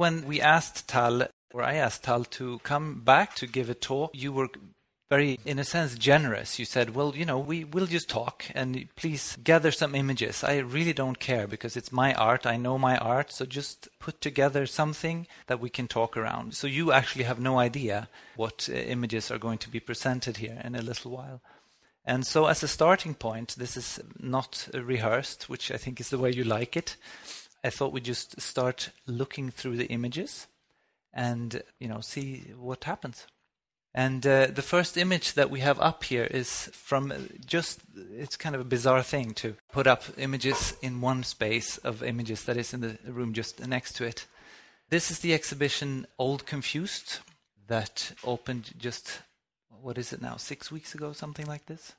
When we asked Tal, or I asked Tal to come back to give a talk, you were very, in a sense, generous. You said, well, you know, we will just talk and please gather some images. I really don't care because it's my art. I know my art. So just put together something that we can talk around. So you actually have no idea what uh, images are going to be presented here in a little while. And so, as a starting point, this is not rehearsed, which I think is the way you like it. I thought we'd just start looking through the images and you know see what happens. And uh, the first image that we have up here is from just, it's kind of a bizarre thing to put up images in one space of images that is in the room just next to it. This is the exhibition Old Confused that opened just, what is it now, six weeks ago, something like this?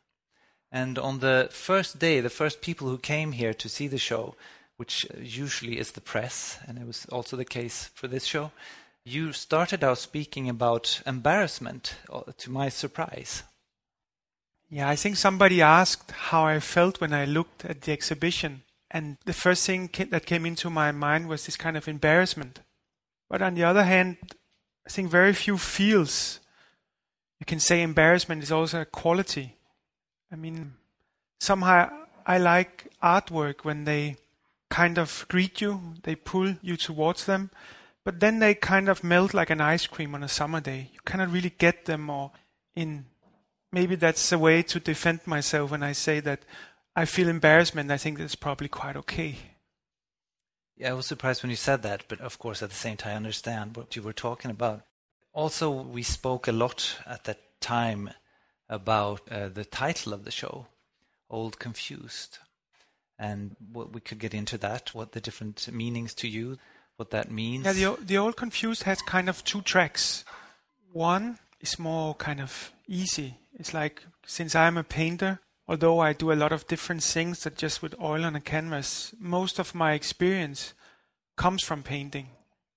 And on the first day, the first people who came here to see the show, which usually is the press, and it was also the case for this show, you started out speaking about embarrassment, uh, to my surprise. Yeah, I think somebody asked how I felt when I looked at the exhibition. And the first thing that came into my mind was this kind of embarrassment. But on the other hand, I think very few feels. You can say embarrassment is also a quality. I mean, somehow I like artwork when they kind of greet you, they pull you towards them but then they kind of melt like an ice cream on a summer day. You cannot really get them or in maybe that's a way to defend myself when I say that I feel embarrassment. I think that's probably quite okay. Yeah, I was surprised when you said that, but of course, at the same time, I understand what you were talking about. Also, we spoke a lot at that time about uh, the title of the show, Old Confused. And what we could get into that, what the different meanings to you what that means? Yeah, the, the Old Confused has kind of two tracks. One is more kind of easy. It's like, since I'm a painter, although I do a lot of different things that just with oil on a canvas, most of my experience comes from painting.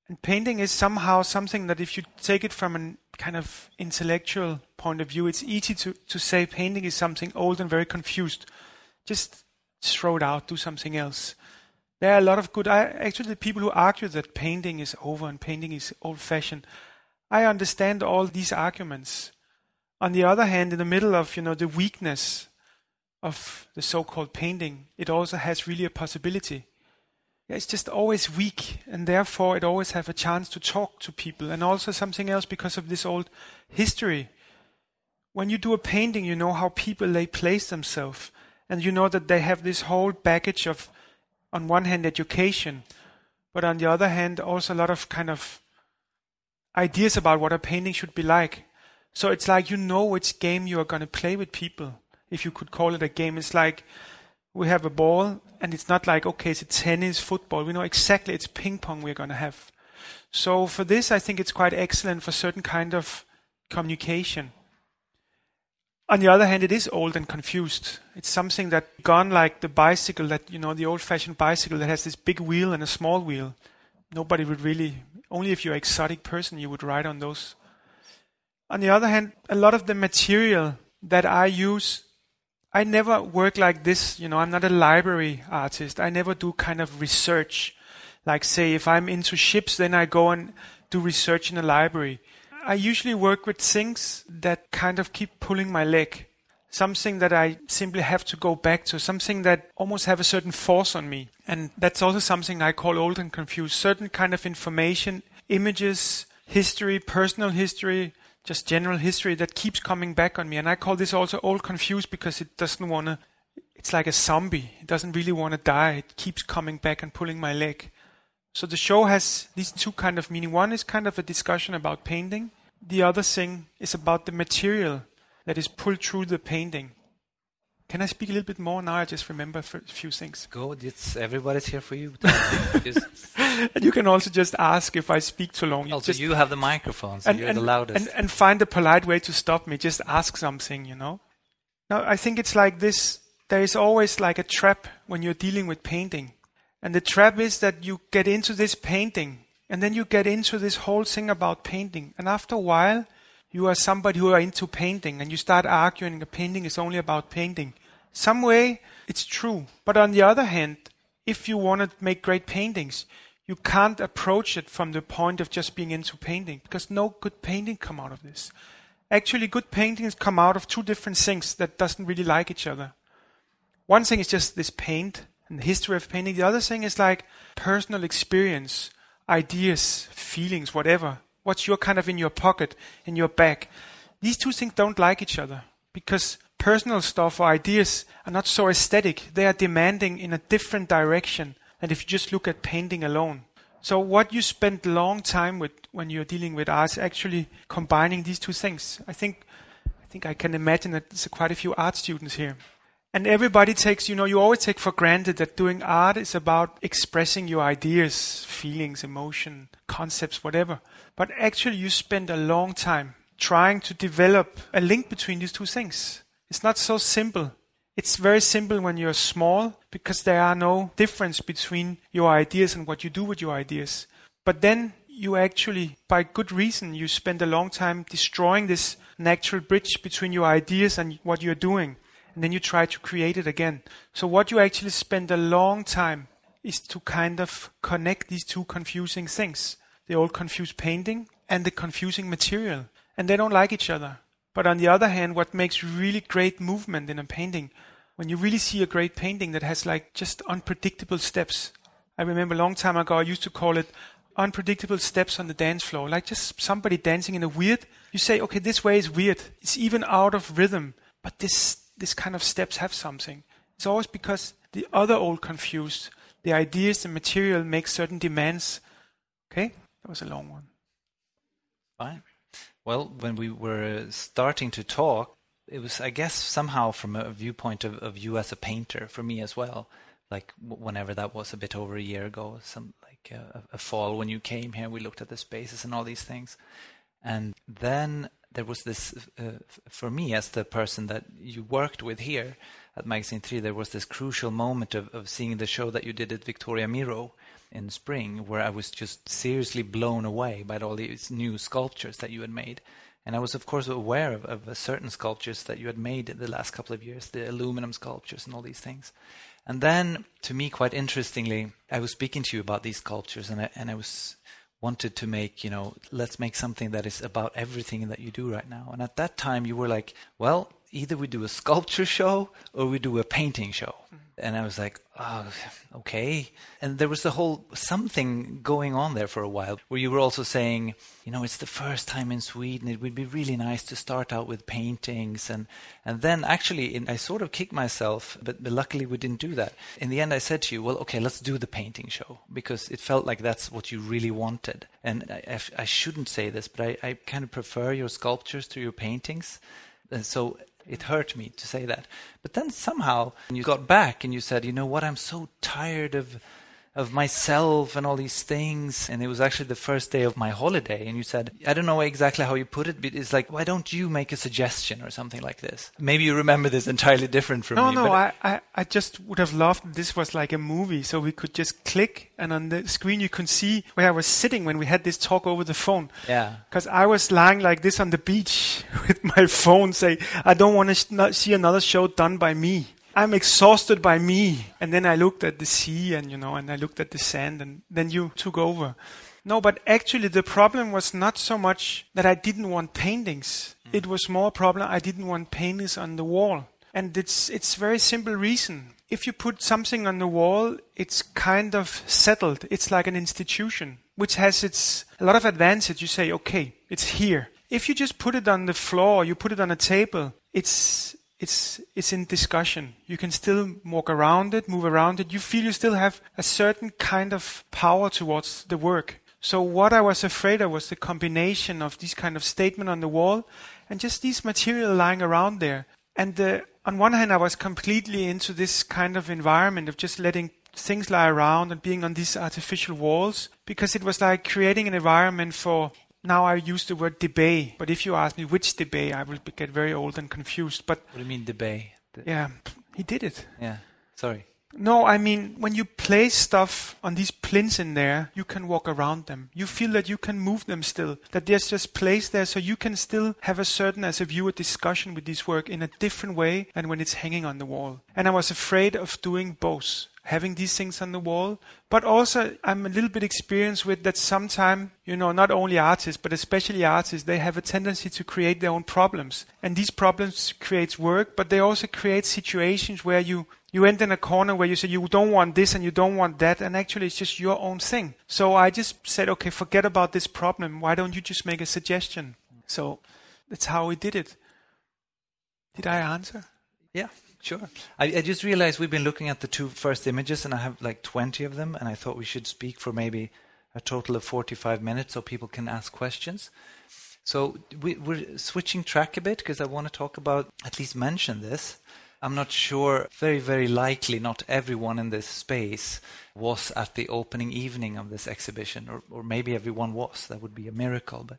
And painting is somehow something that if you take it from a kind of intellectual point of view, it's easy to, to say painting is something old and very confused. Just throw it out, do something else. There are a lot of good, I, actually, the people who argue that painting is over and painting is old fashioned. I understand all these arguments. On the other hand, in the middle of you know the weakness of the so-called painting, it also has really a possibility. It's just always weak, and therefore it always have a chance to talk to people, and also something else because of this old history. When you do a painting, you know how people they place themselves, and you know that they have this whole package of on one hand education, but on the other hand also a lot of kind of ideas about what a painting should be like. So it's like you know which game you are going to play with people. If you could call it a game, it's like we have a ball and it's not like, okay, it's tennis, football. We know exactly it's ping pong we're going to have. So for this, I think it's quite excellent for certain kind of communication. On the other hand, it is old and confused. It's something that gone like the bicycle that, you know, the old fashioned bicycle that has this big wheel and a small wheel. Nobody would really, only if you're an exotic person, you would ride on those. On the other hand, a lot of the material that I use, I never work like this. You know, I'm not a library artist. I never do kind of research. Like, say, if I'm into ships, then I go and do research in a library. I usually work with things that kind of keep pulling my leg. Something that I simply have to go back to, something that almost have a certain force on me. And that's also something I call old and confused. Certain kind of information, images, history, personal history, just general history that keeps coming back on me. And I call this also old confused because it doesn't want to, it's like a zombie. It doesn't really want to die. It keeps coming back and pulling my leg. So the show has these two kind of meaning. One is kind of a discussion about painting. The other thing is about the material that is pulled through the painting. Can I speak a little bit more now? I just remember a few things. Go, it's everybody's here for you. and you can also just ask if I speak too long. Also, just, you have the microphone, so and, you're and, the loudest. And, and find a polite way to stop me. Just ask something, you know. Now, I think it's like this. There is always like a trap when you're dealing with painting. And the trap is that you get into this painting and then you get into this whole thing about painting. And after a while, you are somebody who are into painting and you start arguing a painting is only about painting. Some way, it's true. But on the other hand, if you want to make great paintings, you can't approach it from the point of just being into painting because no good painting come out of this. Actually, good paintings come out of two different things that doesn't really like each other. One thing is just this paint and the history of painting. The other thing is like personal experience, ideas, feelings, whatever. What's your kind of in your pocket, in your bag. These two things don't like each other because personal stuff or ideas are not so aesthetic. They are demanding in a different direction than if you just look at painting alone. So what you spend long time with when you're dealing with art is actually combining these two things. I think I think I can imagine that there's quite a few art students here. And everybody takes, you know, you always take for granted that doing art is about expressing your ideas, feelings, emotion, concepts, whatever. But actually you spend a long time trying to develop a link between these two things. It's not so simple. It's very simple when you're small because there are no difference between your ideas and what you do with your ideas. But then you actually, by good reason, you spend a long time destroying this natural bridge between your ideas and what you're doing. And then you try to create it again. So what you actually spend a long time is to kind of connect these two confusing things. The old confused painting and the confusing material and they don't like each other. But on the other hand, what makes really great movement in a painting, when you really see a great painting that has like just unpredictable steps. I remember a long time ago, I used to call it unpredictable steps on the dance floor, like just somebody dancing in a weird. You say, okay, this way is weird. It's even out of rhythm, but this this kind of steps have something. It's always because the other old confused, the ideas, the material make certain demands. Okay, that was a long one. Fine. Well, when we were starting to talk, it was, I guess, somehow from a viewpoint of, of you as a painter, for me as well. Like whenever that was a bit over a year ago, some like a, a fall when you came here, we looked at the spaces and all these things, and then there was this uh, for me as the person that you worked with here at Magasin III. There was this crucial moment of, of seeing the show that you did at Victoria Miro, in spring where I was just seriously blown away by all these new sculptures that you had made. And I was, of course, aware of, of certain sculptures that you had made in the last couple of years, the aluminum sculptures and all these things. And then, to me, quite interestingly, I was speaking to you about these sculptures, and I, and I was wanted to make, you know, let's make something that is about everything that you do right now. And at that time, you were like, well, either we do a sculpture show or we do a painting show. Mm-hmm. And I was like, oh, okay. And there was a whole something going on there for a while where you were also saying, you know, it's the first time in Sweden. It would be really nice to start out with paintings. And, and then actually, in, I sort of kicked myself, but, but luckily we didn't do that. In the end, I said to you, well, okay, let's do the painting show because it felt like that's what you really wanted. And I, I shouldn't say this, but I, I kind of prefer your sculptures to your paintings. And so it hurt me to say that. But then somehow you got back and you said, you know what, I'm so tired of of myself and all these things. And it was actually the first day of my holiday. And you said, I don't know exactly how you put it, but it's like, why don't you make a suggestion or something like this? Maybe you remember this entirely different from no, me. No, no, I, I, I just would have loved this was like a movie. So we could just click and on the screen you can see where I was sitting when we had this talk over the phone. Yeah. Because I was lying like this on the beach with my phone saying, I don't want to see another show done by me. I'm exhausted by me. And then I looked at the sea and, you know, and I looked at the sand and then you took over. No, but actually the problem was not so much that I didn't want paintings. Mm. It was more a problem I didn't want paintings on the wall. And it's, it's very simple reason. If you put something on the wall, it's kind of settled. It's like an institution, which has its, a lot of advantage. You say, okay, it's here. If you just put it on the floor, you put it on a table, it's, it's it's in discussion. You can still walk around it, move around it. You feel you still have a certain kind of power towards the work. So what I was afraid of was the combination of this kind of statement on the wall and just these material lying around there. And uh, on one hand, I was completely into this kind of environment of just letting things lie around and being on these artificial walls because it was like creating an environment for now I use the word debate, but if you ask me which debate, I will get very old and confused. But what do you mean debate? Yeah, he did it. Yeah, sorry. No, I mean when you place stuff on these plinths in there, you can walk around them. You feel that you can move them still. That there's just place there, so you can still have a certain, as a viewer, discussion with this work in a different way than when it's hanging on the wall. And I was afraid of doing both. Having these things on the wall. But also, I'm a little bit experienced with that sometimes, you know, not only artists, but especially artists, they have a tendency to create their own problems. And these problems creates work, but they also create situations where you you end in a corner where you say you don't want this and you don't want that, and actually it's just your own thing. So I just said, okay, forget about this problem. Why don't you just make a suggestion? So that's how we did it. Did I answer? Yeah, sure. I, I, just realized we've been looking at the two first images, and I have like 20 of them, and I thought we should speak for maybe a total of 45 minutes so people can ask questions. So we, we're switching track a bit because I want to talk about, at least mention this. I'm not sure, very, very likely not everyone in this space was at the opening evening of this exhibition, or, or maybe everyone was. That would be a miracle. But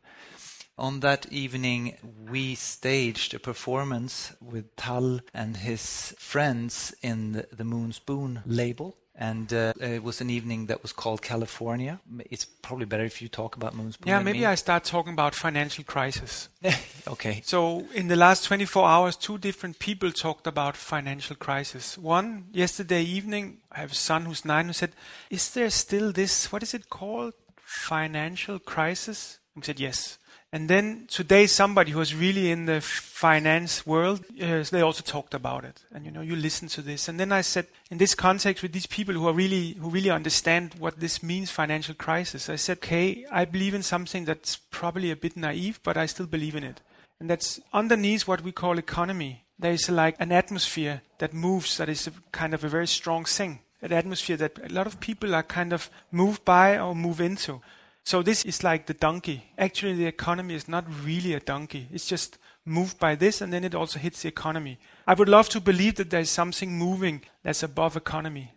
on that evening, we staged a performance with Tal and his friends in the, Moon Spoon label. And uh, it was an evening that was called California. It's probably better if you talk about Moon Spoon. Yeah, maybe me. I start talking about financial crisis. okay. So in the last 24 hours, two different people talked about financial crisis. One yesterday evening, I have a son who's nine who said, "Is there still this? What is it called? Financial crisis?" I said, "Yes." And then today, somebody who was really in the finance world, uh, they also talked about it. And you know, you listen to this. And then I said, in this context, with these people who are really, who really understand what this means, financial crisis, I said, okay, I believe in something that's probably a bit naive, but I still believe in it. And that's underneath what we call economy. There is like an atmosphere that moves, that is kind of a very strong thing. An atmosphere that a lot of people are kind of moved by or move into. So this is like the donkey. Actually, the economy is not really a donkey. It's just moved by this and then it also hits the economy. I would love to believe that there's something moving that's above economy.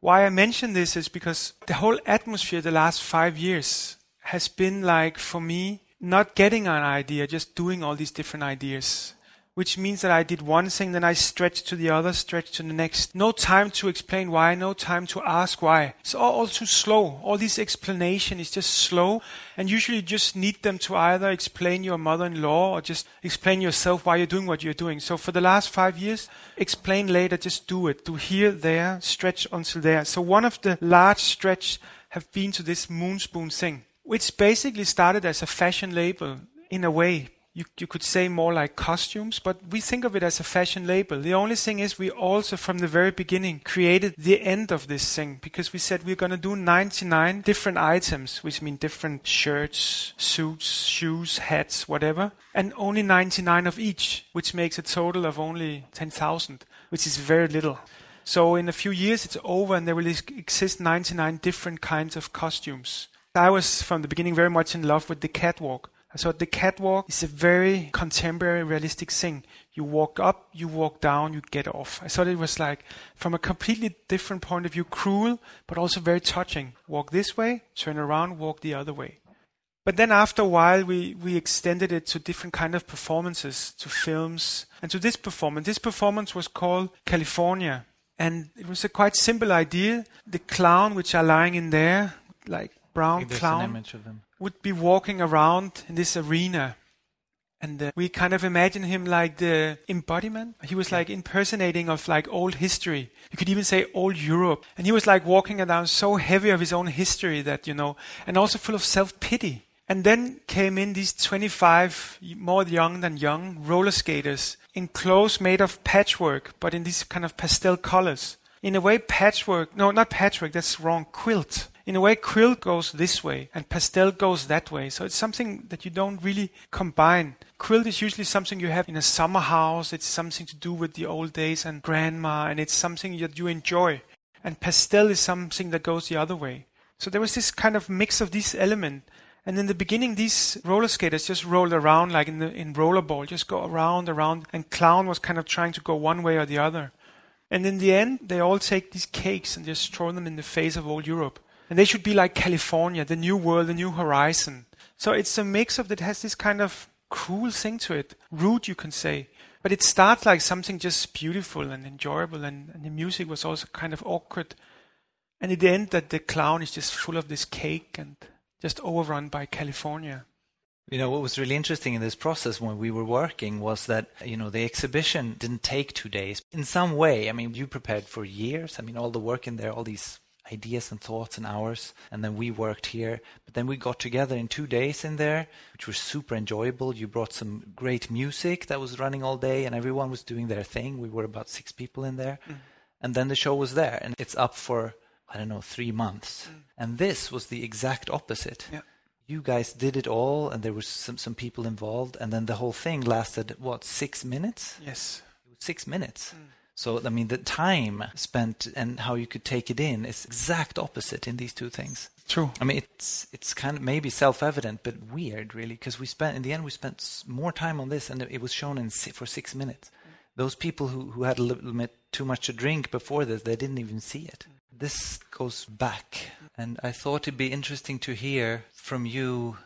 Why I mention this is because the whole atmosphere the last five years has been like, for me, not getting an idea, just doing all these different ideas which means that I did one thing, then I stretched to the other, stretched to the next. No time to explain why, no time to ask why. It's all, all too slow. All this explanation is just slow, and usually you just need them to either explain your mother-in-law or just explain yourself why you're doing what you're doing. So for the last five years, explain later, just do it. Do here, there, stretch until there. So one of the large stretch have been to this moonspoon thing, which basically started as a fashion label in a way you, you could say more like costumes, but we think of it as a fashion label. The only thing is we also from the very beginning created the end of this thing because we said we're going to do 99 different items, which mean different shirts, suits, shoes, hats, whatever, and only 99 of each, which makes a total of only 10,000, which is very little. So in a few years it's over and there will exist 99 different kinds of costumes. I was from the beginning very much in love with the catwalk so the catwalk is a very contemporary, realistic thing. You walk up, you walk down, you get off. I thought it was like, from a completely different point of view, cruel, but also very touching. Walk this way, turn around, walk the other way. But then after a while, we, we extended it to different kind of performances, to films, and to this performance. This performance was called California. And it was a quite simple idea. The clown, which are lying in there, like brown clown, would be walking around in this arena. And uh, we kind of imagine him like the embodiment. He was like impersonating of like old history. You could even say old Europe. And he was like walking around so heavy of his own history that, you know, and also full of self-pity. And then came in these 25 more young than young roller skaters in clothes made of patchwork, but in these kind of pastel colors. In a way, patchwork, no, not patchwork, that's wrong, quilt in a way, quilt goes this way and pastel goes that way. So it's something that you don't really combine. Quilt is usually something you have in a summer house. It's something to do with the old days and grandma, and it's something that you enjoy. And pastel is something that goes the other way. So there was this kind of mix of these elements. And in the beginning, these roller skaters just rolled around like in the in rollerball, just go around, around. And clown was kind of trying to go one way or the other. And in the end, they all take these cakes and just throw them in the face of all Europe. And they should be like California, the new world, the new horizon. So it's a mix of that has this kind of cruel thing to it, rude you can say. But it starts like something just beautiful and enjoyable, and, and the music was also kind of awkward. And in the end, that the clown is just full of this cake and just overrun by California. You know, what was really interesting in this process when we were working was that, you know, the exhibition didn't take two days. In some way, I mean, you prepared for years. I mean, all the work in there, all these ideas and thoughts and hours. And then we worked here. But then we got together in two days in there, which was super enjoyable. You brought some great music that was running all day and everyone was doing their thing. We were about six people in there. Mm. And then the show was there and it's up for, I don't know, three months. Mm. And this was the exact opposite. Yeah. You guys did it all and there was some, some people involved. And then the whole thing lasted, what, six minutes? Yes. Six minutes. Mm. So, I mean, the time spent and how you could take it in is exact opposite in these two things. True. I mean, it's it's kind of maybe self-evident, but weird, really, because we spent in the end we spent more time on this, and it was shown in for six minutes. Those people who who had a little bit too much to drink before this, they didn't even see it. This goes back, and I thought it'd be interesting to hear from you.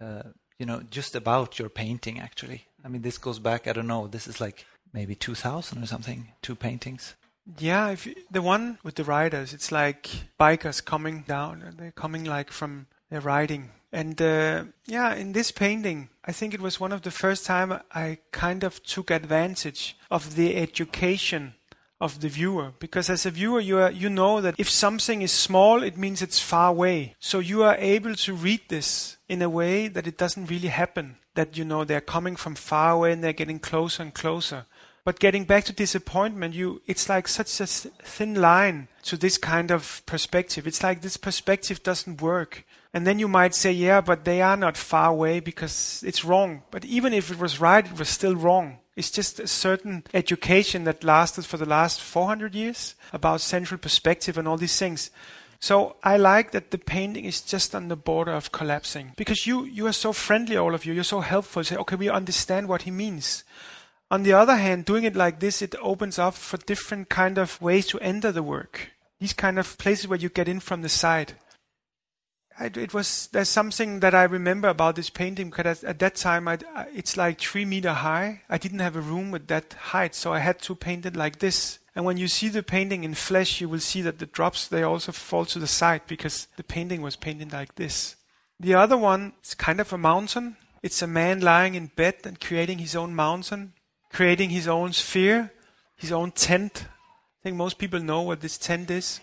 Uh, you know, just about your painting. Actually, I mean, this goes back. I don't know. This is like maybe 2000 or something, two paintings. Yeah, if the one with the riders, it's like bikers coming down. They're coming like from their riding. And uh, yeah, in this painting, I think it was one of the first time I kind of took advantage of the education of the viewer because as a viewer you are, you know that if something is small it means it's far away so you are able to read this in a way that it doesn't really happen that you know they're coming from far away and they're getting closer and closer but getting back to disappointment, you it's like such a thin line to this kind of perspective. It's like this perspective doesn't work. And then you might say, yeah, but they are not far away because it's wrong. But even if it was right, it was still wrong. It's just a certain education that lasted for the last 400 years about central perspective and all these things. So I like that the painting is just on the border of collapsing because you you are so friendly, all of you. You're so helpful. You say, okay, we understand what he means. On the other hand, doing it like this, it opens up for different kind of ways to enter the work. These kind of places where you get in from the side. I, it was there's something that I remember about this painting because at, at that time I, it's like three meter high. I didn't have a room with that height, so I had to paint it like this. And when you see the painting in flesh, you will see that the drops they also fall to the side because the painting was painted like this. The other one is kind of a mountain. It's a man lying in bed and creating his own mountain creating his own sphere, his own tent. I think most people know what this tent is.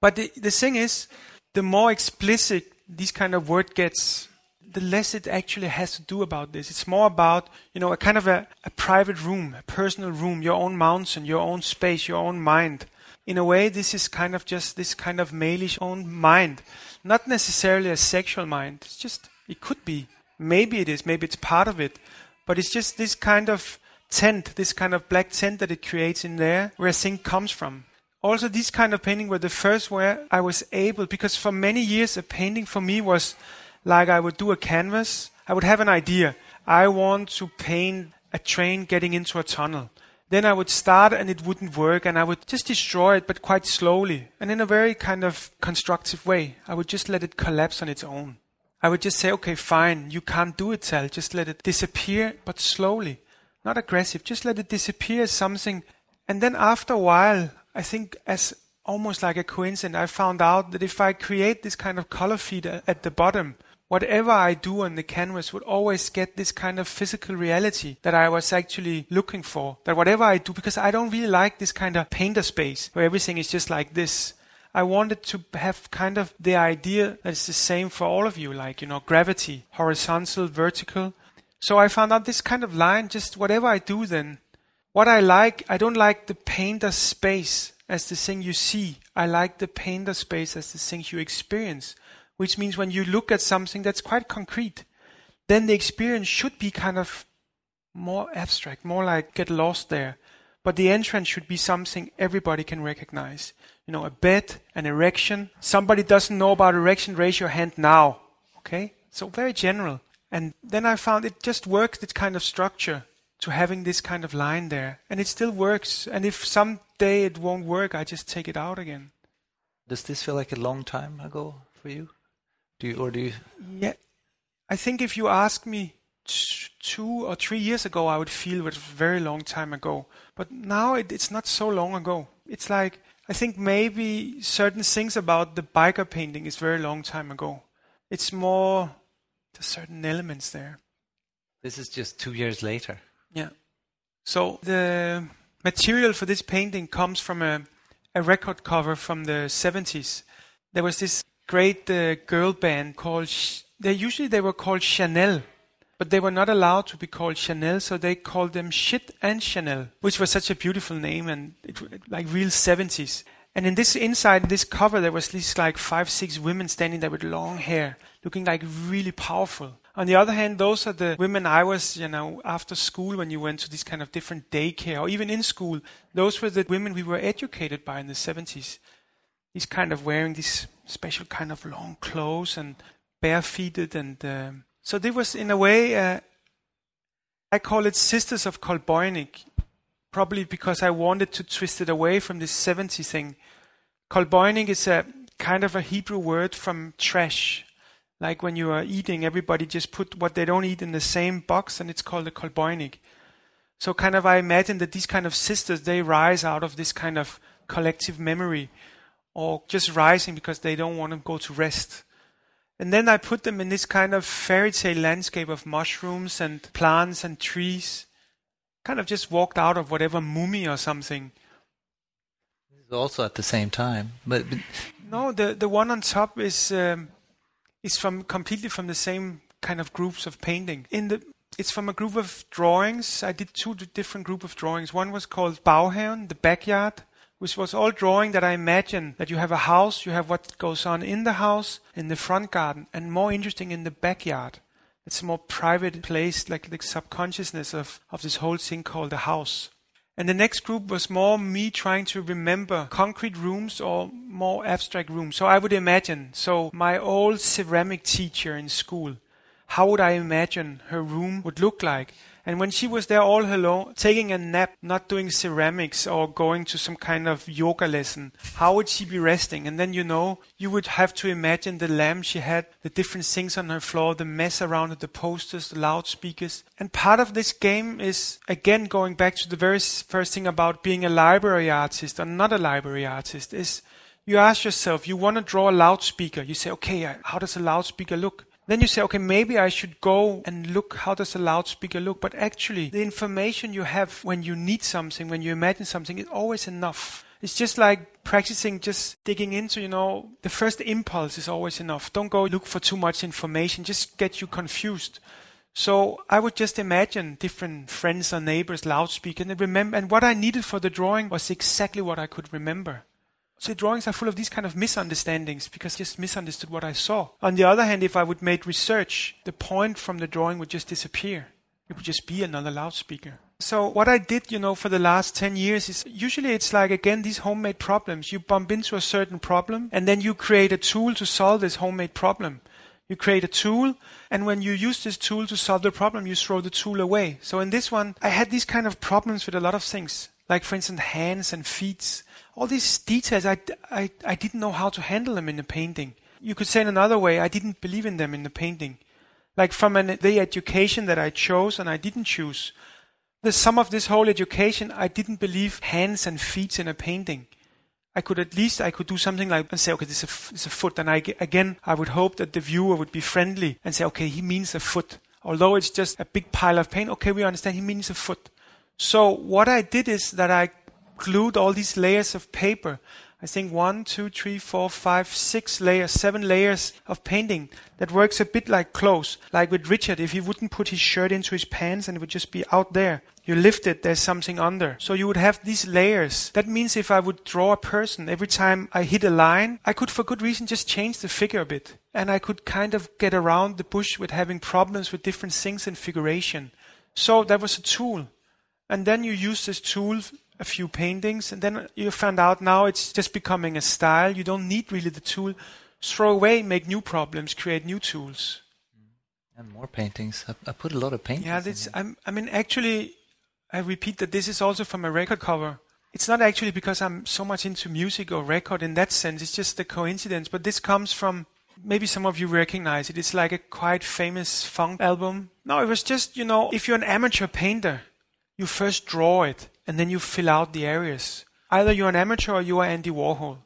But the, the thing is, the more explicit this kind of word gets, the less it actually has to do about this. It's more about, you know, a kind of a, a private room, a personal room, your own mountain, your own space, your own mind. In a way, this is kind of just this kind of malish own mind. Not necessarily a sexual mind. It's just, it could be. Maybe it is, maybe it's part of it. But it's just this kind of tent, this kind of black tent that it creates in there, where zinc comes from. Also, this kind of painting were the first where I was able, because for many years a painting for me was like I would do a canvas. I would have an idea. I want to paint a train getting into a tunnel. Then I would start and it wouldn't work and I would just destroy it, but quite slowly and in a very kind of constructive way. I would just let it collapse on its own. I would just say, okay, fine, you can't do it, Tal. Just let it disappear, but slowly not aggressive. Just let it disappear as something. And then after a while, I think as almost like a coincidence, I found out that if I create this kind of color feed at the bottom, whatever I do on the canvas would always get this kind of physical reality that I was actually looking for. That whatever I do, because I don't really like this kind of painter space where everything is just like this. I wanted to have kind of the idea that it's the same for all of you, like, you know, gravity, horizontal, vertical, so I found out this kind of line, just whatever I do then, what I like, I don't like the painter space as the thing you see. I like the painter space as the thing you experience, which means when you look at something that's quite concrete, then the experience should be kind of more abstract, more like get lost there. But the entrance should be something everybody can recognize. You know, a bed, an erection. Somebody doesn't know about erection, raise your hand now. Okay? So very general. And then I found it just works, this kind of structure to having this kind of line there. And it still works. And if someday it won't work, I just take it out again. Does this feel like a long time ago for you? Do you, or do you? Yeah. I think if you ask me two or three years ago, I would feel it was a very long time ago. But now it, it's not so long ago. It's like, I think maybe certain things about the biker painting is very long time ago. It's more There's certain elements there. This is just two years later. Yeah. So the material for this painting comes from a, a record cover from the 70s. There was this great uh, girl band called. Ch- they usually they were called Chanel, but they were not allowed to be called Chanel, so they called them Shit and Chanel, which was such a beautiful name and it, like real 70s. And in this inside this cover, there was these like five, six women standing there with long hair, looking like really powerful. On the other hand, those are the women I was, you know, after school when you went to these kind of different daycare or even in school. Those were the women we were educated by in the 70s. These kind of wearing these special kind of long clothes and barefooted and um, so there was in a way uh, I call it Sisters of Kolbojnik, probably because I wanted to twist it away from this 70s thing. Kolbojnik is a kind of a Hebrew word from trash. Like when you are eating, everybody just put what they don't eat in the same box, and it's called a kolbojnik. So kind of I imagine that these kind of sisters they rise out of this kind of collective memory, or just rising because they don't want to go to rest. And then I put them in this kind of fairy tale landscape of mushrooms and plants and trees. Kind of just walked out of whatever mummy or something. This is also at the same time, but, but No, the the one on top is um, is from completely from the same kind of groups of painting. In the it's from a group of drawings. I did two different group of drawings. One was called Bauherren, the backyard, which was all drawing that I imagine that you have a house, you have what goes on in the house, in the front garden, and more interesting in the backyard. It's a more private place, like the subconsciousness of, of this whole thing called the house. And the next group was more me trying to remember concrete rooms or more abstract rooms. So I would imagine, so my old ceramic teacher in school, how would I imagine her room would look like? And when she was there all alone, taking a nap, not doing ceramics or going to some kind of yoga lesson, how would she be resting? And then you know, you would have to imagine the lamp she had, the different things on her floor, the mess around it, the posters, the loudspeakers. And part of this game is, again, going back to the very first thing about being a library artist or not a library artist, is you ask yourself, you want to draw a loudspeaker. You say, okay, how does a loudspeaker look? Then you say, okay, maybe I should go and look how does a loudspeaker look. But actually, the information you have when you need something, when you imagine something, is always enough. It's just like practicing, just digging into, you know, the first impulse is always enough. Don't go look for too much information, just get you confused. So I would just imagine different friends or neighbors loudspeaker and remember, and what I needed for the drawing was exactly what I could remember. So drawings are full of these kind of misunderstandings because I just misunderstood what I saw. On the other hand, if I would make research, the point from the drawing would just disappear. It would just be another loudspeaker. So what I did, you know, for the last 10 years is usually it's like again these homemade problems. You bump into a certain problem and then you create a tool to solve this homemade problem. You create a tool, and when you use this tool to solve the problem, you throw the tool away. So in this one, I had these kind of problems with a lot of things, like for instance, hands and feet. All these details, I, I, I didn't know how to handle them in the painting. You could say in another way, I didn't believe in them in the painting. Like from an, the education that I chose and I didn't choose. The sum of this whole education, I didn't believe hands and feet in a painting. I could at least I could do something like and say, okay, this is a, f- it's a foot, and I again I would hope that the viewer would be friendly and say, okay, he means a foot, although it's just a big pile of paint. Okay, we understand he means a foot. So what I did is that I glued all these layers of paper. I think one, two, three, four, five, six layers, seven layers of painting that works a bit like clothes. Like with Richard, if he wouldn't put his shirt into his pants and it would just be out there. You lift it, there's something under. So you would have these layers. That means if I would draw a person, every time I hit a line, I could for good reason just change the figure a bit. And I could kind of get around the bush with having problems with different things in figuration. So that was a tool. And then you use this tool a few paintings, and then you found out now it's just becoming a style. You don't need really the tool. Throw away, make new problems, create new tools. Mm. and more paintings. I, I put a lot of paintings. Yeah. I'm, I mean, actually, I repeat that this is also from a record cover. It's not actually because I'm so much into music or record in that sense. It's just a coincidence. But this comes from maybe some of you recognize it. It's like a quite famous funk album. No, it was just you know, if you're an amateur painter, you first draw it and then you fill out the areas. Either you're an amateur or you are Andy Warhol,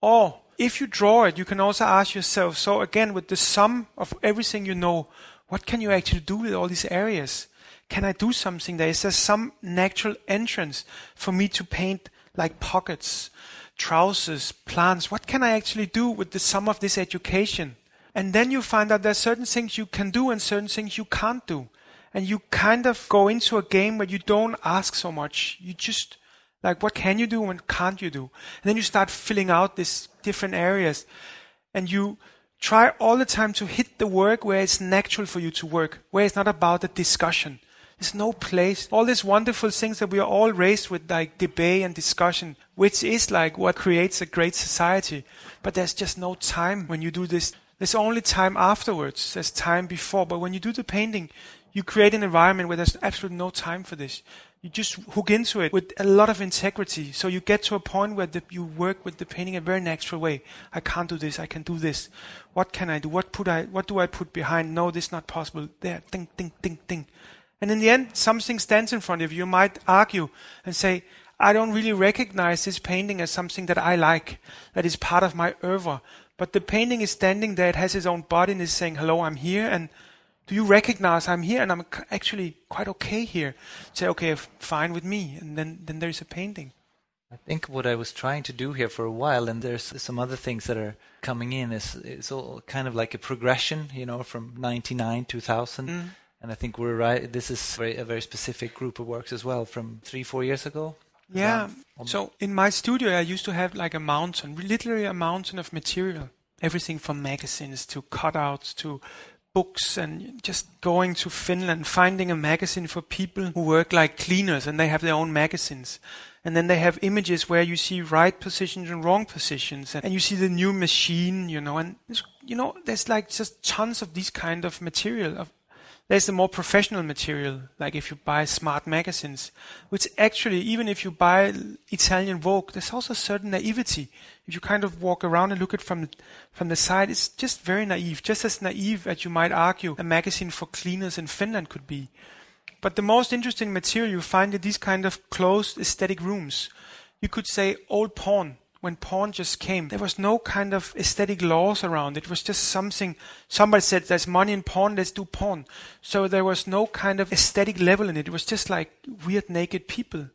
or if you draw it, you can also ask yourself, so again, with the sum of everything you know, what can you actually do with all these areas? Can I do something there? Is there some natural entrance for me to paint like pockets, trousers, plants? What can I actually do with the sum of this education? And then you find out there are certain things you can do and certain things you can't do. And you kind of go into a game where you don't ask so much. You just, like, what can you do and can't you do? And then you start filling out these different areas. And you try all the time to hit the work where it's natural for you to work, where it's not about the discussion. There's no place. All these wonderful things that we are all raised with, like debate and discussion, which is like what creates a great society. But there's just no time when you do this. There's only time afterwards. There's time before. But when you do the painting, you create an environment where there's absolutely no time for this. You just hook into it with a lot of integrity. So you get to a point where the, you work with the painting in a very natural way. I can't do this. I can do this. What can I do? What put I? What do I put behind? No, this is not possible. There, ding, ding, ding, ding. And in the end, something stands in front of you. You might argue and say, I don't really recognize this painting as something that I like, that is part of my oeuvre. But the painting is standing there, it has its own body and is saying, hello, I'm here. And do you recognize I'm here and I'm actually quite okay here? Say, okay, fine with me. And then, then there's a painting. I think what I was trying to do here for a while, and there's some other things that are coming in, is it's all kind of like a progression, you know, from 99, 2000. Mm. And I think we're right. This is very, a very specific group of works as well from three, four years ago. Yeah. So in my studio, I used to have like a mountain, literally a mountain of material. Everything from magazines to cutouts to books and just going to Finland, finding a magazine for people who work like cleaners and they have their own magazines. And then they have images where you see right positions and wrong positions and you see the new machine, you know, and you know, there's like just tons of these kind of material of there's the more professional material, like if you buy smart magazines, which actually, even if you buy Italian Vogue, there's also a certain naivety. If you kind of walk around and look at from from the side, it's just very naive, just as naive as you might argue a magazine for cleaners in Finland could be. But the most interesting material you find in these kind of closed aesthetic rooms, you could say old porn when porn just came, there was no kind of aesthetic laws around it. Was just something, somebody said, there's money in porn, let's do porn. So there was no kind of aesthetic level in it. It was just like weird naked people.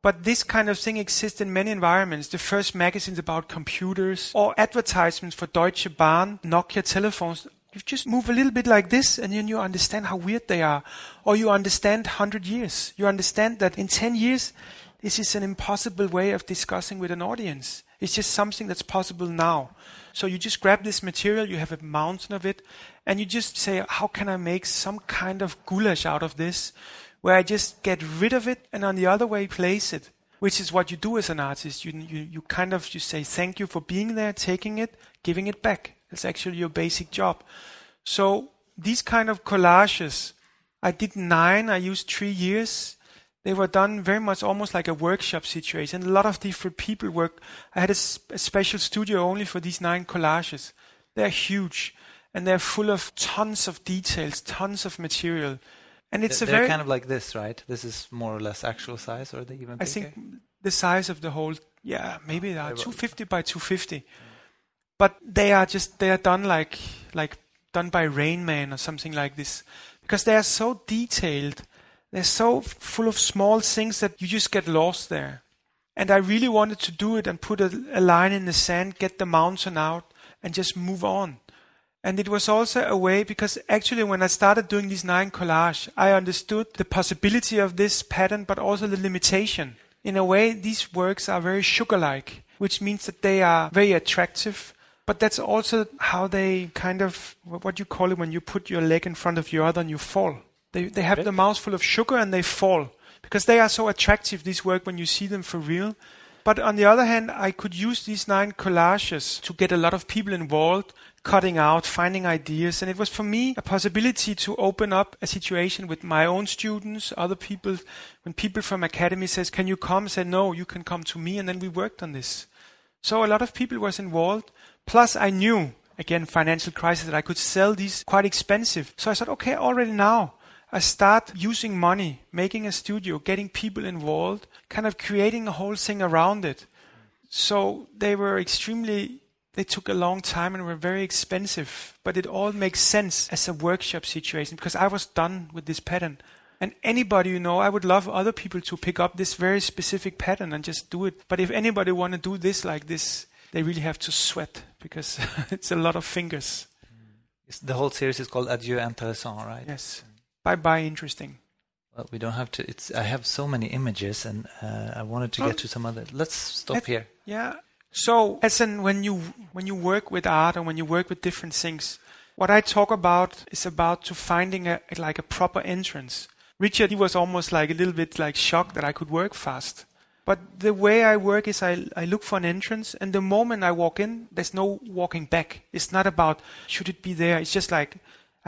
But this kind of thing exists in many environments. The first magazines about computers or advertisements for Deutsche Bahn, Nokia telephones. You just move a little bit like this and then you understand how weird they are. Or you understand 100 years. You understand that in 10 years, this is an impossible way of discussing with an audience. It's just something that's possible now. So you just grab this material, you have a mountain of it, and you just say, how can I make some kind of goulash out of this, where I just get rid of it and on the other way place it, which is what you do as an artist. You, you, you kind of, you say, thank you for being there, taking it, giving it back. That's actually your basic job. So these kind of collages, I did nine, I used three years they were done very much almost like a workshop situation. A lot of different people work. I had a, a special studio only for these nine collages. They're huge and they're full of tons of details, tons of material. And it's they're a very kind of like this, right? This is more or less actual size, or they even? Bigger? I think the size of the whole, yeah, oh, maybe they are 250 by 250. But they are just they are done like like done by Rain Man or something like this, because they are so detailed they're so full of small things that you just get lost there. And I really wanted to do it and put a, a line in the sand, get the mountain out, and just move on. And it was also a way because actually when I started doing these nine collage, I understood the possibility of this pattern, but also the limitation. In a way, these works are very sugar-like, which means that they are very attractive, but that's also how they kind of, what you call it when you put your leg in front of your other and you fall. They, they have the mouth full of sugar and they fall because they are so attractive, these work, when you see them for real. But on the other hand, I could use these nine collages to get a lot of people involved, cutting out, finding ideas. And it was for me a possibility to open up a situation with my own students, other people. When people from academy says, can you come? I said, no, you can come to me. And then we worked on this. So a lot of people was involved. Plus I knew, again, financial crisis, that I could sell these quite expensive. So I said, okay, already now I start using money, making a studio, getting people involved, kind of creating a whole thing around it. So they were extremely they took a long time and were very expensive, but it all makes sense as a workshop situation because I was done with this pattern. And anybody, you know, I would love other people to pick up this very specific pattern and just do it. But if anybody want to do this like this, they really have to sweat because it's a lot of fingers. It's- The whole series is called Adieu Intéressant, right? Yes. Bye bye, interesting. Well, we don't have to. It's. I have so many images, and uh, I wanted to Oh. get to some other. Let's stop Let- here. Yeah. So, as in when you when you work with art and when you work with different things, what I talk about is about to finding a like a proper entrance. Richard, he was almost like a little bit like shocked that I could work fast. But the way I work is I, I look for an entrance, and the moment I walk in, there's no walking back. It's not about should it be there. It's just like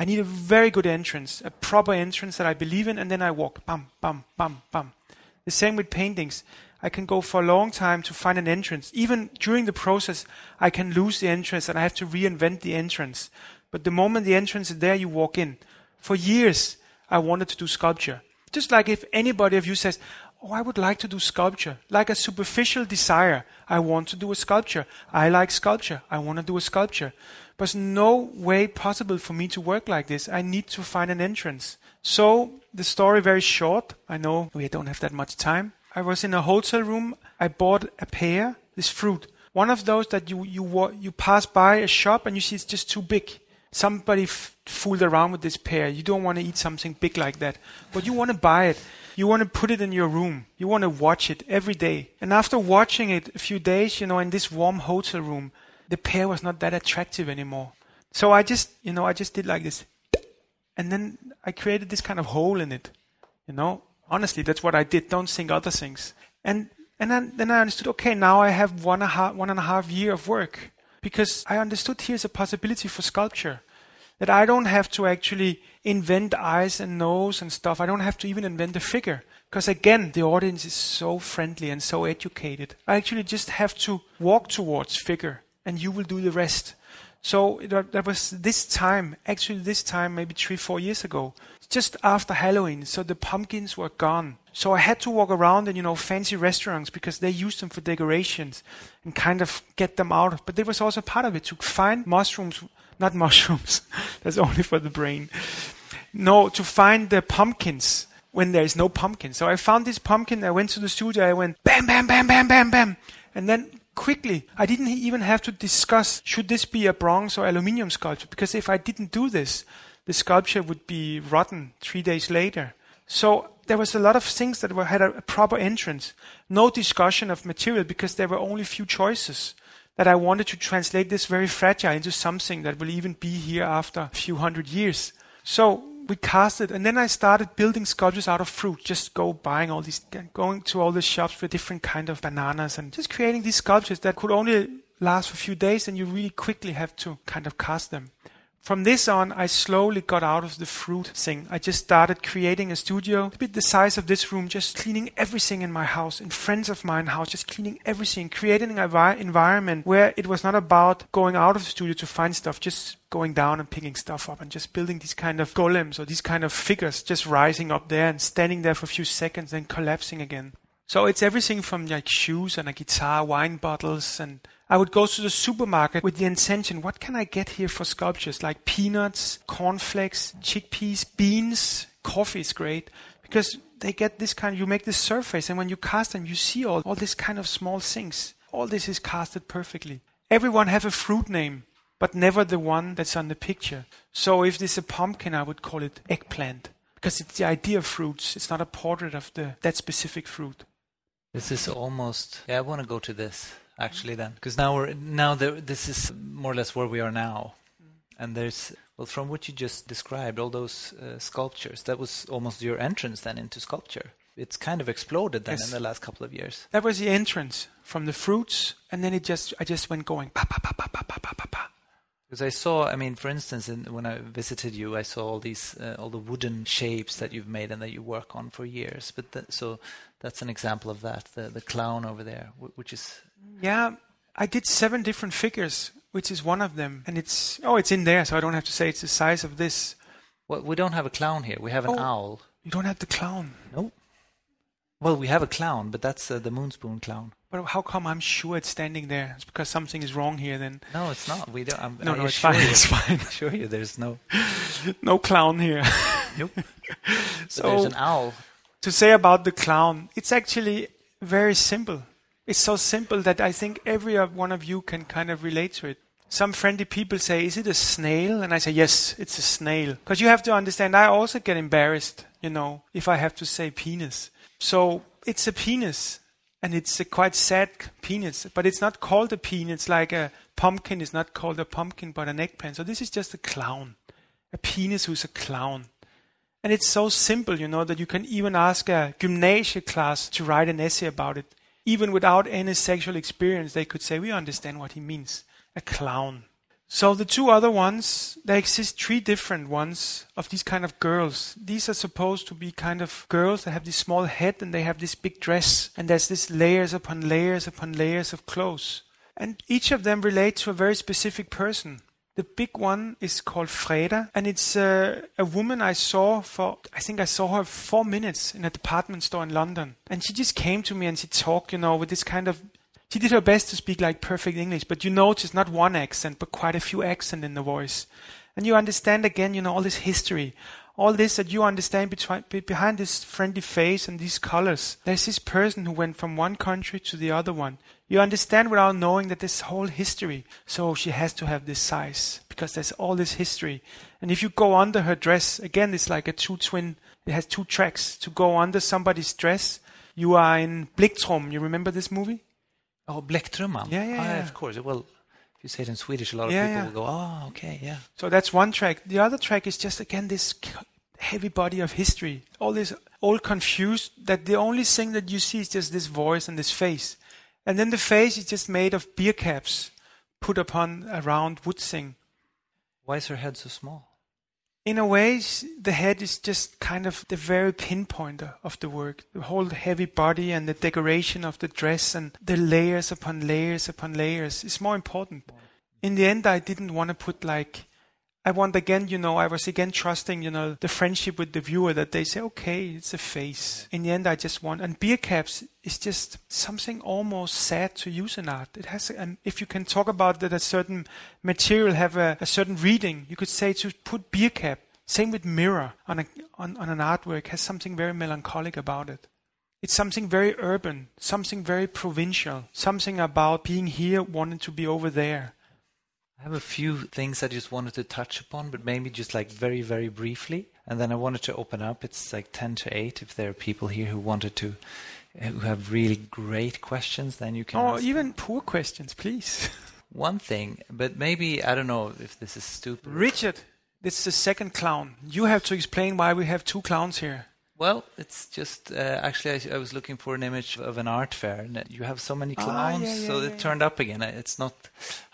I need a very good entrance, a proper entrance that I believe in, and then I walk. Bam, bam, bam, bam. The same with paintings. I can go for a long time to find an entrance. Even during the process, I can lose the entrance and I have to reinvent the entrance. But the moment the entrance is there, you walk in. For years, I wanted to do sculpture. Just like if anybody of you says, Oh, I would like to do sculpture, like a superficial desire. I want to do a sculpture. I like sculpture. I want to do a sculpture. There's no way possible for me to work like this. I need to find an entrance. So the story very short. I know we don't have that much time. I was in a hotel room. I bought a pear, this fruit. One of those that you you you pass by a shop and you see it's just too big. Somebody f- fooled around with this pear. You don't want to eat something big like that, but you want to buy it. You want to put it in your room. You want to watch it every day. And after watching it a few days, you know, in this warm hotel room, the pear was not that attractive anymore. So I just, you know, I just did like this. And then I created this kind of hole in it. You know, honestly, that's what I did. Don't think other things. And and then, then I understood. Okay, now I have one a half one and a half year of work because I understood here's a possibility for sculpture that I don't have to actually invent eyes and nose and stuff. I don't have to even invent a figure because again, the audience is so friendly and so educated. I actually just have to walk towards figure, and you will do the rest. So that, was this time, actually this time, maybe three, four years ago, just after Halloween. So the pumpkins were gone. So I had to walk around in, you know, fancy restaurants because they used them for decorations and kind of get them out. But there was also part of it to find mushrooms, not mushrooms, that's only for the brain. No, to find the pumpkins when there is no pumpkin. So I found this pumpkin. I went to the studio. I went bam, bam, bam, bam, bam, bam, and then quickly, I didn't even have to discuss should this be a bronze or aluminium sculpture because if I didn't do this, the sculpture would be rotten three days later. So there was a lot of things that were, had a, a proper entrance. No discussion of material because there were only few choices. That I wanted to translate this very fragile into something that will even be here after a few hundred years. So we cast it, and then I started building sculptures out of fruit. Just go buying all these, going to all the shops for different kind of bananas, and just creating these sculptures that could only last for a few days, and you really quickly have to kind of cast them. From this on, I slowly got out of the fruit thing. I just started creating a studio, a bit the size of this room, just cleaning everything in my house, in friends of mine house, just cleaning everything, creating an envi- environment where it was not about going out of the studio to find stuff, just going down and picking stuff up and just building these kind of golems or these kind of figures just rising up there and standing there for a few seconds, then collapsing again. So it's everything from like shoes and a guitar, wine bottles, and I would go to the supermarket with the intention, what can I get here for sculptures? Like peanuts, cornflakes, chickpeas, beans, coffee is great because they get this kind you make this surface and when you cast them you see all, all this kind of small things. All this is casted perfectly. Everyone have a fruit name, but never the one that's on the picture. So if this is a pumpkin, I would call it eggplant because it's the idea of fruits. It's not a portrait of the that specific fruit. This is almost. Yeah, I want to go to this actually then, because now we're now there. This is more or less where we are now, and there's well, from what you just described, all those uh, sculptures. That was almost your entrance then into sculpture. It's kind of exploded then Yes. in the last couple of years. That was the entrance from the fruits, and then it just I just went going pa pa pa pa pa pa pa pa pa. Because I saw, I mean, for instance, in, when I visited you, I saw all these, uh, all the wooden shapes that you've made and that you work on for years. But that, so that's an example of that. The the clown over there, which is Yeah, I did seven different figures, which is one of them, and it's oh it's in there, so I don't have to say it's the size of this. well, we don't have a clown here. We have an Oh. owl. You don't have the clown. Nope. Well, we have a clown, but that's uh, the Moonspoon clown. But how come I'm sure it's standing there? It's because something is wrong here. Then No, it's not. We don't. I'm, no, I no, it's fine. You, It's fine. I assure you, there's no. no clown here. Nope. so there's an owl. to say about the clown, it's actually very simple. It's so simple that I think every one of you can kind of relate to it. Some friendly people say, Is it a snail? And I say, Yes, it's a snail. Because you have to understand, I also get embarrassed, you know, if I have to say penis. So it's a penis. And it's a quite sad penis. But it's not called a penis like a pumpkin is not called a pumpkin but an eggplant. So this is just a clown. A penis who's a clown. And it's so simple, you know, that you can even ask a gymnasium class to write an essay about it. Even without any sexual experience, they could say, We understand what he means. A clown. So the two other ones, there exist three different ones of these kind of girls. These are supposed to be kind of girls that have this small head and they have this big dress. And there's this layers upon layers upon layers of clothes. And each of them relate to a very specific person. The big one is called Freda, and it's uh, a woman I saw for, I think I saw her four minutes in a department store in London. And she just came to me and she talked, you know, with this kind of, she did her best to speak like perfect English, but you notice not one accent, but quite a few accents in the voice. And you understand again, you know, all this history, all this that you understand behind this friendly face and these colors. There's this person who went from one country to the other one. You understand without knowing that this whole history. So she has to have this size because there's all this history. And if you go under her dress, again, it's like a two twin. It has two tracks. To go under somebody's dress, you are in Bliktrum. You remember this movie? Oh, Blecktrumman. Yeah, yeah, Ah, yeah. Of course. Well, if you say it in Swedish, a lot of Yeah, people yeah. will go, "Oh, okay, yeah." So that's one track. The other track is just again this heavy body of history. All this all confused that the only thing that you see is just this voice and this face. And then the face is just made of beer caps put upon a round wood thing. Why is her head so small? In a way, the head is just kind of the very pinpointer of the work. The whole heavy body and the decoration of the dress and the layers upon layers upon layers is more important. In the end, I didn't want to put like, I want again, you know, I was again trusting, you know, the friendship with the viewer that they say, okay, it's a face. In the end, I just want, and beer caps is just something almost sad to use in art. It has, and if you can talk about that a certain material have a, a certain reading, you could say to put beer cap, same with mirror on, a, on, on an artwork, has something very melancholic about it. It's something very urban, something very provincial, something about being here, wanting to be over there. I have a few things I just wanted to touch upon, but maybe just like very, very briefly. And then I wanted to open up. It's like 10 to 8. If there are people here who wanted to, who have really great questions, then you can Or ask. even poor questions, please. One thing, but maybe, I don't know if this is stupid. Richard, this is the second clown. You have to explain why we have two clowns here. Well, it's just uh, actually I, I was looking for an image of an art fair, and you have so many Ah, clowns, yeah, yeah, so yeah, it turned up again. It's not.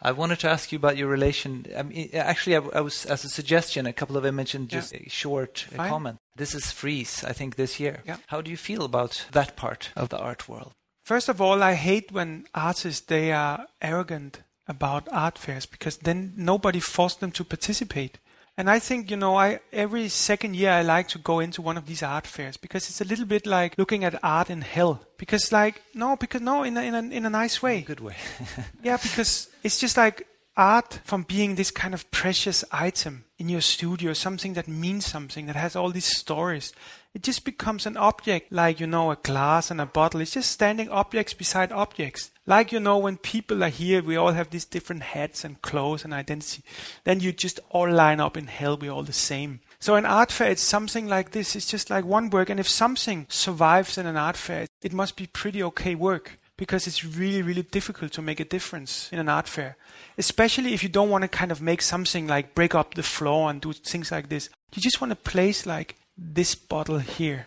I wanted to ask you about your relation. I mean, actually, I, I was as a suggestion, a couple of images, just a short uh, Fine. comment. This is Frieze, I think, this year. Yeah. How do you feel about that part of the art world? First of all, I hate when artists they are arrogant about art fairs because then nobody forced them to participate. And I think you know, I every second year I like to go into one of these art fairs because it's a little bit like looking at art in hell. Because like no, because no, in a, in a, in a nice way. Good way. Yeah, because it's just like art from being this kind of precious item in your studio, something that means something, that has all these stories. It just becomes an object, like, you know, a glass and a bottle. It's just standing objects beside objects. Like, you know, when people are here, we all have these different hats and clothes and identity. Then you just all line up in hell, we're all the same. So an art fair, it's something like this. It's just like one work. And if something survives in an art fair, it must be pretty okay work because it's really, really difficult to make a difference in an art fair. Especially if you don't want to kind of make something like break up the floor and do things like this. You just want to place like this bottle here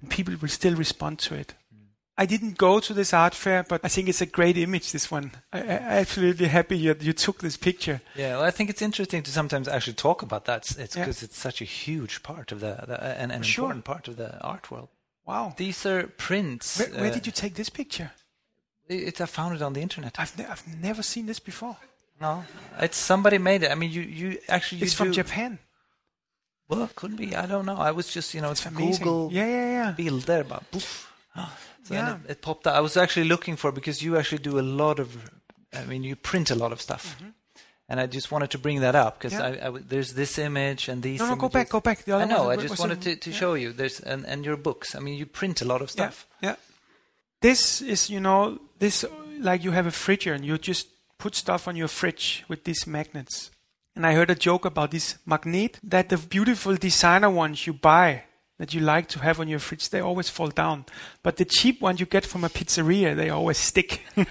and people will still respond to it. I didn't go to this art fair, but I think it's a great image, this one. I, I'm absolutely happy you, you took this picture. Yeah, well, I think it's interesting to sometimes actually talk about that. It's Yeah. because it's such a huge part of the, the and an Sure. important part of the art world. Wow. These are prints. Where, where uh, did you take this picture? It, I found it on the internet. I've, ne- I've never seen this before. No, it's somebody made it. I mean, you, you actually you it's from Japan. Well, it could be. I don't know. I was just you know It's. Google Yeah, yeah, yeah. bilder bara. Poof. So Yeah. and it, it popped out. I was actually looking for because you actually do a lot of. I mean, you print a lot of stuff, and I just wanted to bring that up because Mm-hmm. Yeah. I, I w- there's this image and these. No, no, go back, go back. I know. I just wanted a- to, to yeah. show you. There's and, and your books. I mean, you print a lot of stuff. Yeah, yeah. This is, you know, this like you have a fridge and you just put stuff on your fridge with these magnets. And I heard a joke about this magnet that the beautiful designer ones you buy that you like to have on your fridge, they always fall down. But the cheap ones you get from a pizzeria, they always stick.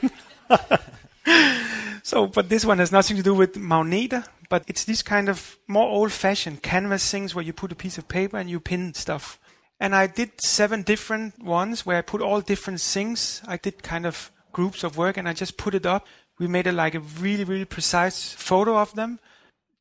so, but this one has nothing to do with magneter, but it's this kind of more old-fashioned canvas things where you put a piece of paper and you pin stuff. And I did seven different ones where I put all different things. I did kind of groups of work and I just put it up. We made a like a really, really precise photo of them.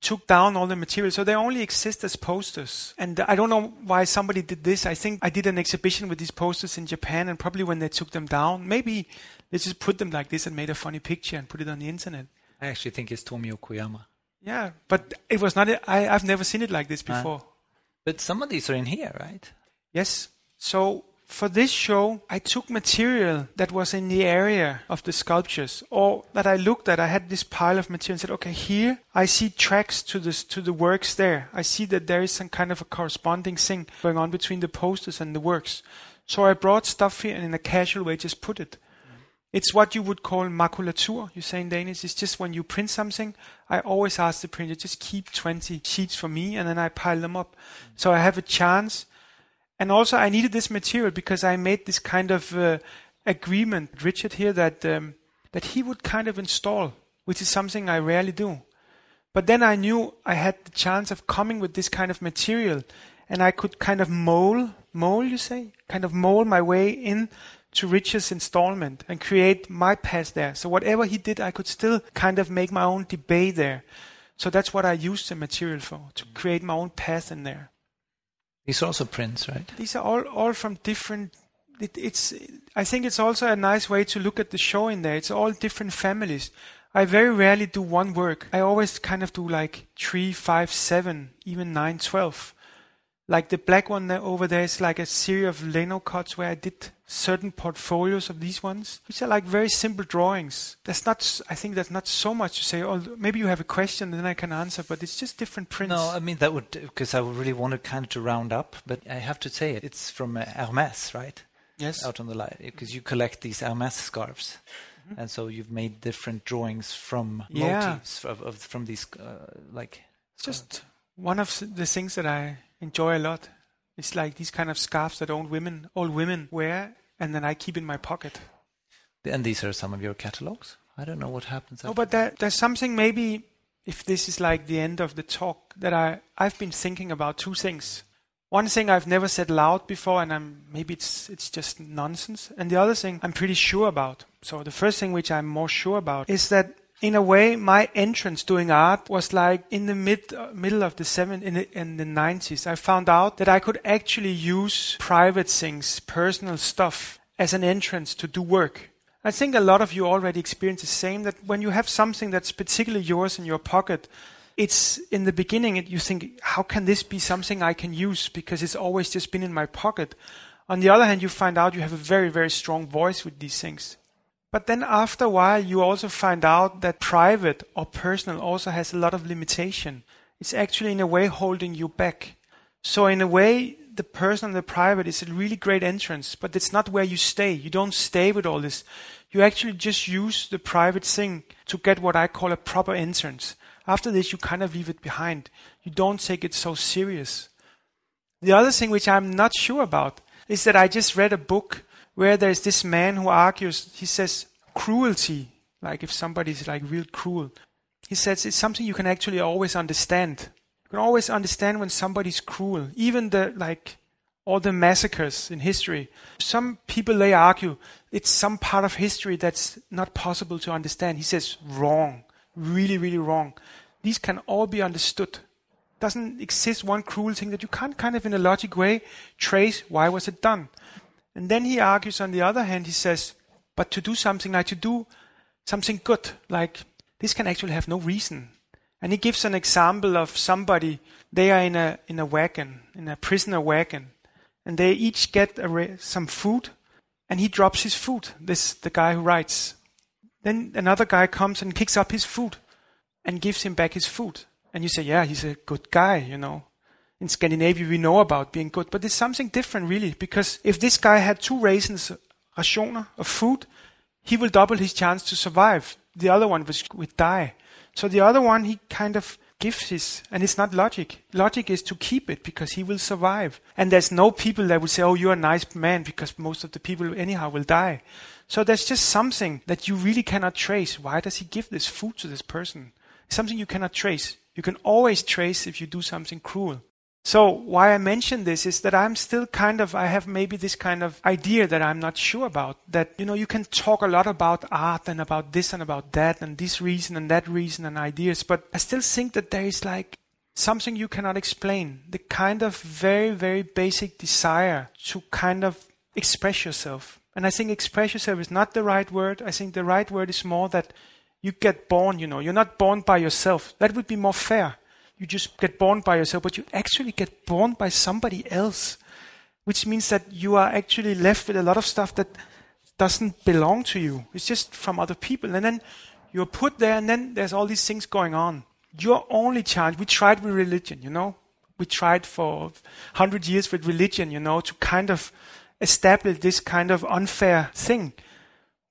Took down all the material, so they only exist as posters. And I don't know why somebody did this. I think I did an exhibition with these posters in Japan, and probably when they took them down, maybe they just put them like this and made a funny picture and put it on the internet. I actually think it's Tomio Koyama. Yeah, but it was not. I, I've never seen it like this Ah. before. But some of these are in here, right? Yes. So for this show, I took material that was in the area of the sculptures, or that I looked at. I had this pile of material and said, "Okay, here I see tracks to this to the works. There, I see that there is some kind of a corresponding thing going on between the posters and the works." So I brought stuff here and in a casual way just put it. It's what you would call makulatur, you say in Danish. It's just when you print something, I always ask the printer, just keep 20 sheets for me, and then I pile them up. So I have a chance. And also, I needed this material because I made this kind of uh, agreement, with Richard here, that um, that he would kind of install, which is something I rarely do. But then I knew I had the chance of coming with this kind of material, and I could kind of mold, mold, you say, kind of mold my way in to Richard's installment and create my path there. So whatever he did, I could still kind of make my own debate there. So that's what I used the material for, to create my own path in there. These are also prints, right? These are all, all from different. It, it's. I think it's also a nice way to look at the show in there. It's all different families. I very rarely do one work. I always kind of do like three, five, seven, even nine, twelve. Like the black one there over there is like a series of lino cuts where I did certain portfolios of these ones, which are like very simple drawings. That's not. I think that's not so much to say. Oh, maybe you have a question, then I can answer. But it's just different prints. No, I mean that would because I would really wanted kind of to round up, but I have to say it. It's from uh, Hermes, right? yes. Out on the line because you collect these Hermes scarves, Mm-hmm. and so you've made different drawings from Yeah. motifs of, of from these uh, like. It's just one of the things that I enjoy a lot. It's like these kind of scarves that old women, old women wear, and then I keep in my pocket. And these are some of your catalogs. I don't know what happens. No, but there, there's something maybe, if this is like the end of the talk, that I I've been thinking about two things. One thing I've never said loud before, and I'm maybe it's it's just nonsense. And the other thing I'm pretty sure about. So the first thing which I'm more sure about is that in a way my entrance doing art was like in the mid middle of the seven in the, in the 90s. I found out that I could actually use private things, personal stuff, as an entrance to do work. I think a lot of you already experience the same that when you have something that's particularly yours in your pocket, it's in the beginning it, you think, how can this be something I can use because it's always just been in my pocket. On the other hand, you find out you have a very, very strong voice with these things. But then after a while, you also find out that private or personal also has a lot of limitation. It's actually in a way holding you back. So in a way, the personal and the private is a really great entrance, but it's not where you stay. You don't stay with all this. You actually just use the private thing to get what I call a proper entrance. After this, you kind of leave it behind. You don't take it so serious. The other thing which I'm not sure about is that I just read a book where there's this man who argues, he says, cruelty, like if somebody's like real cruel, he says it's something you can actually always understand. You can always understand when somebody's cruel. Even the, like, all the massacres in history. Some people, they argue it's some part of history that's not possible to understand. He says, wrong. Really, really wrong. These can all be understood doesn't exist one cruel thing that you can't kind of in a logic way trace why was it done. And then he argues on the other hand, he says, but to do something like to do something good, like this can actually have no reason. And he gives an example of somebody, they are in a, in a wagon, in a prisoner wagon, and they each get some food, and he drops his food. This the guy who writes. Then another guy comes and kicks up his food and gives him back his food. And you say, yeah, he's a good guy, you know. In Scandinavia, we know about being good, but it's something different really, because if this guy had two raisins rationer of food, he will double his chance to survive. The other one would die. So the other one, he kind of gives his, and it's not logic. Logic is to keep it because he will survive. And there's no people that will say, oh, you're a nice man because most of the people anyhow will die. So there's just something that you really cannot trace. Why does he give this food to this person? something you cannot trace. You can always trace if you do something cruel. So why I mention this is that I'm still kind of, I have maybe this kind of idea that I'm not sure about. That, you know, you can talk a lot about art and about this and about that and this reason and that reason and ideas, but I still think that there is like something you cannot explain. The kind of very, very basic desire to kind of express yourself. And I think express yourself is not the right word. I think the right word is more that you get born, you know. You're not born by yourself. That would be more fair you just get born by yourself, but you actually get born by somebody else, which means that you are actually left with a lot of stuff that doesn't belong to you. It's just from other people. And then you're put there, and then there's all these things going on. Your only chance, we tried with religion, you know? We tried for 100 years with religion, you know, to kind of establish this kind of unfair thing.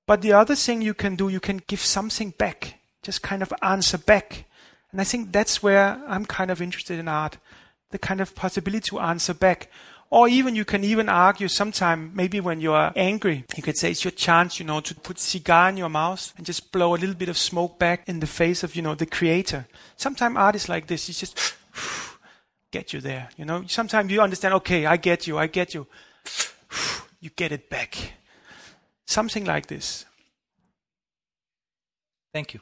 But the other thing you can do, you can give something back, just kind of answer back. And I think that's where I'm kind of interested in art. The kind of possibility to answer back. Or even you can even argue sometime, maybe when you are angry, you could say it's your chance, you know, to put cigar in your mouth and just blow a little bit of smoke back in the face of, you know, the creator. Sometimes art is like this. It's just get you there, you know. Sometimes you understand, okay, I get you, I get you. You get it back. Something like this. Thank you.